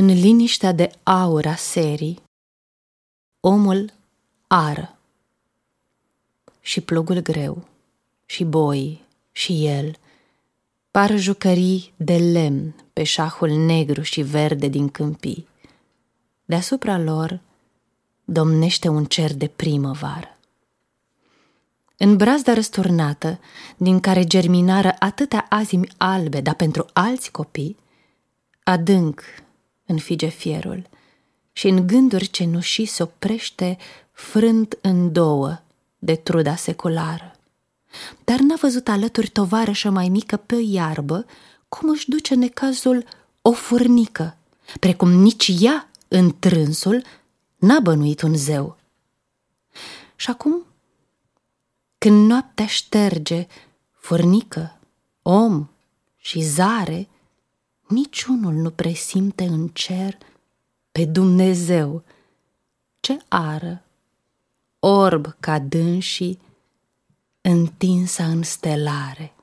În liniștea de aur a serii, omul ară. Și plugul greu, și boi, și el, par jucării de lemn pe șahul negru și verde din câmpii. Deasupra lor domnește un cer de primăvară. În brazda răsturnată, din care germinară atâtea azimi albe, dar pentru alți copii, adânc înfige fierul și în gânduri cenușii se oprește frânt în două de truda seculară. Dar n-a văzut alături tovarășă mai mică pe o iarbă cum își duce necazul o furnică, precum nici ea, întrânsul, n-a bănuit un zeu. Și acum, când noaptea șterge furnică, om și zare, niciunul nu presimte în cer pe Dumnezeu, ce ară, orb ca dânsii, întinsă în stelare.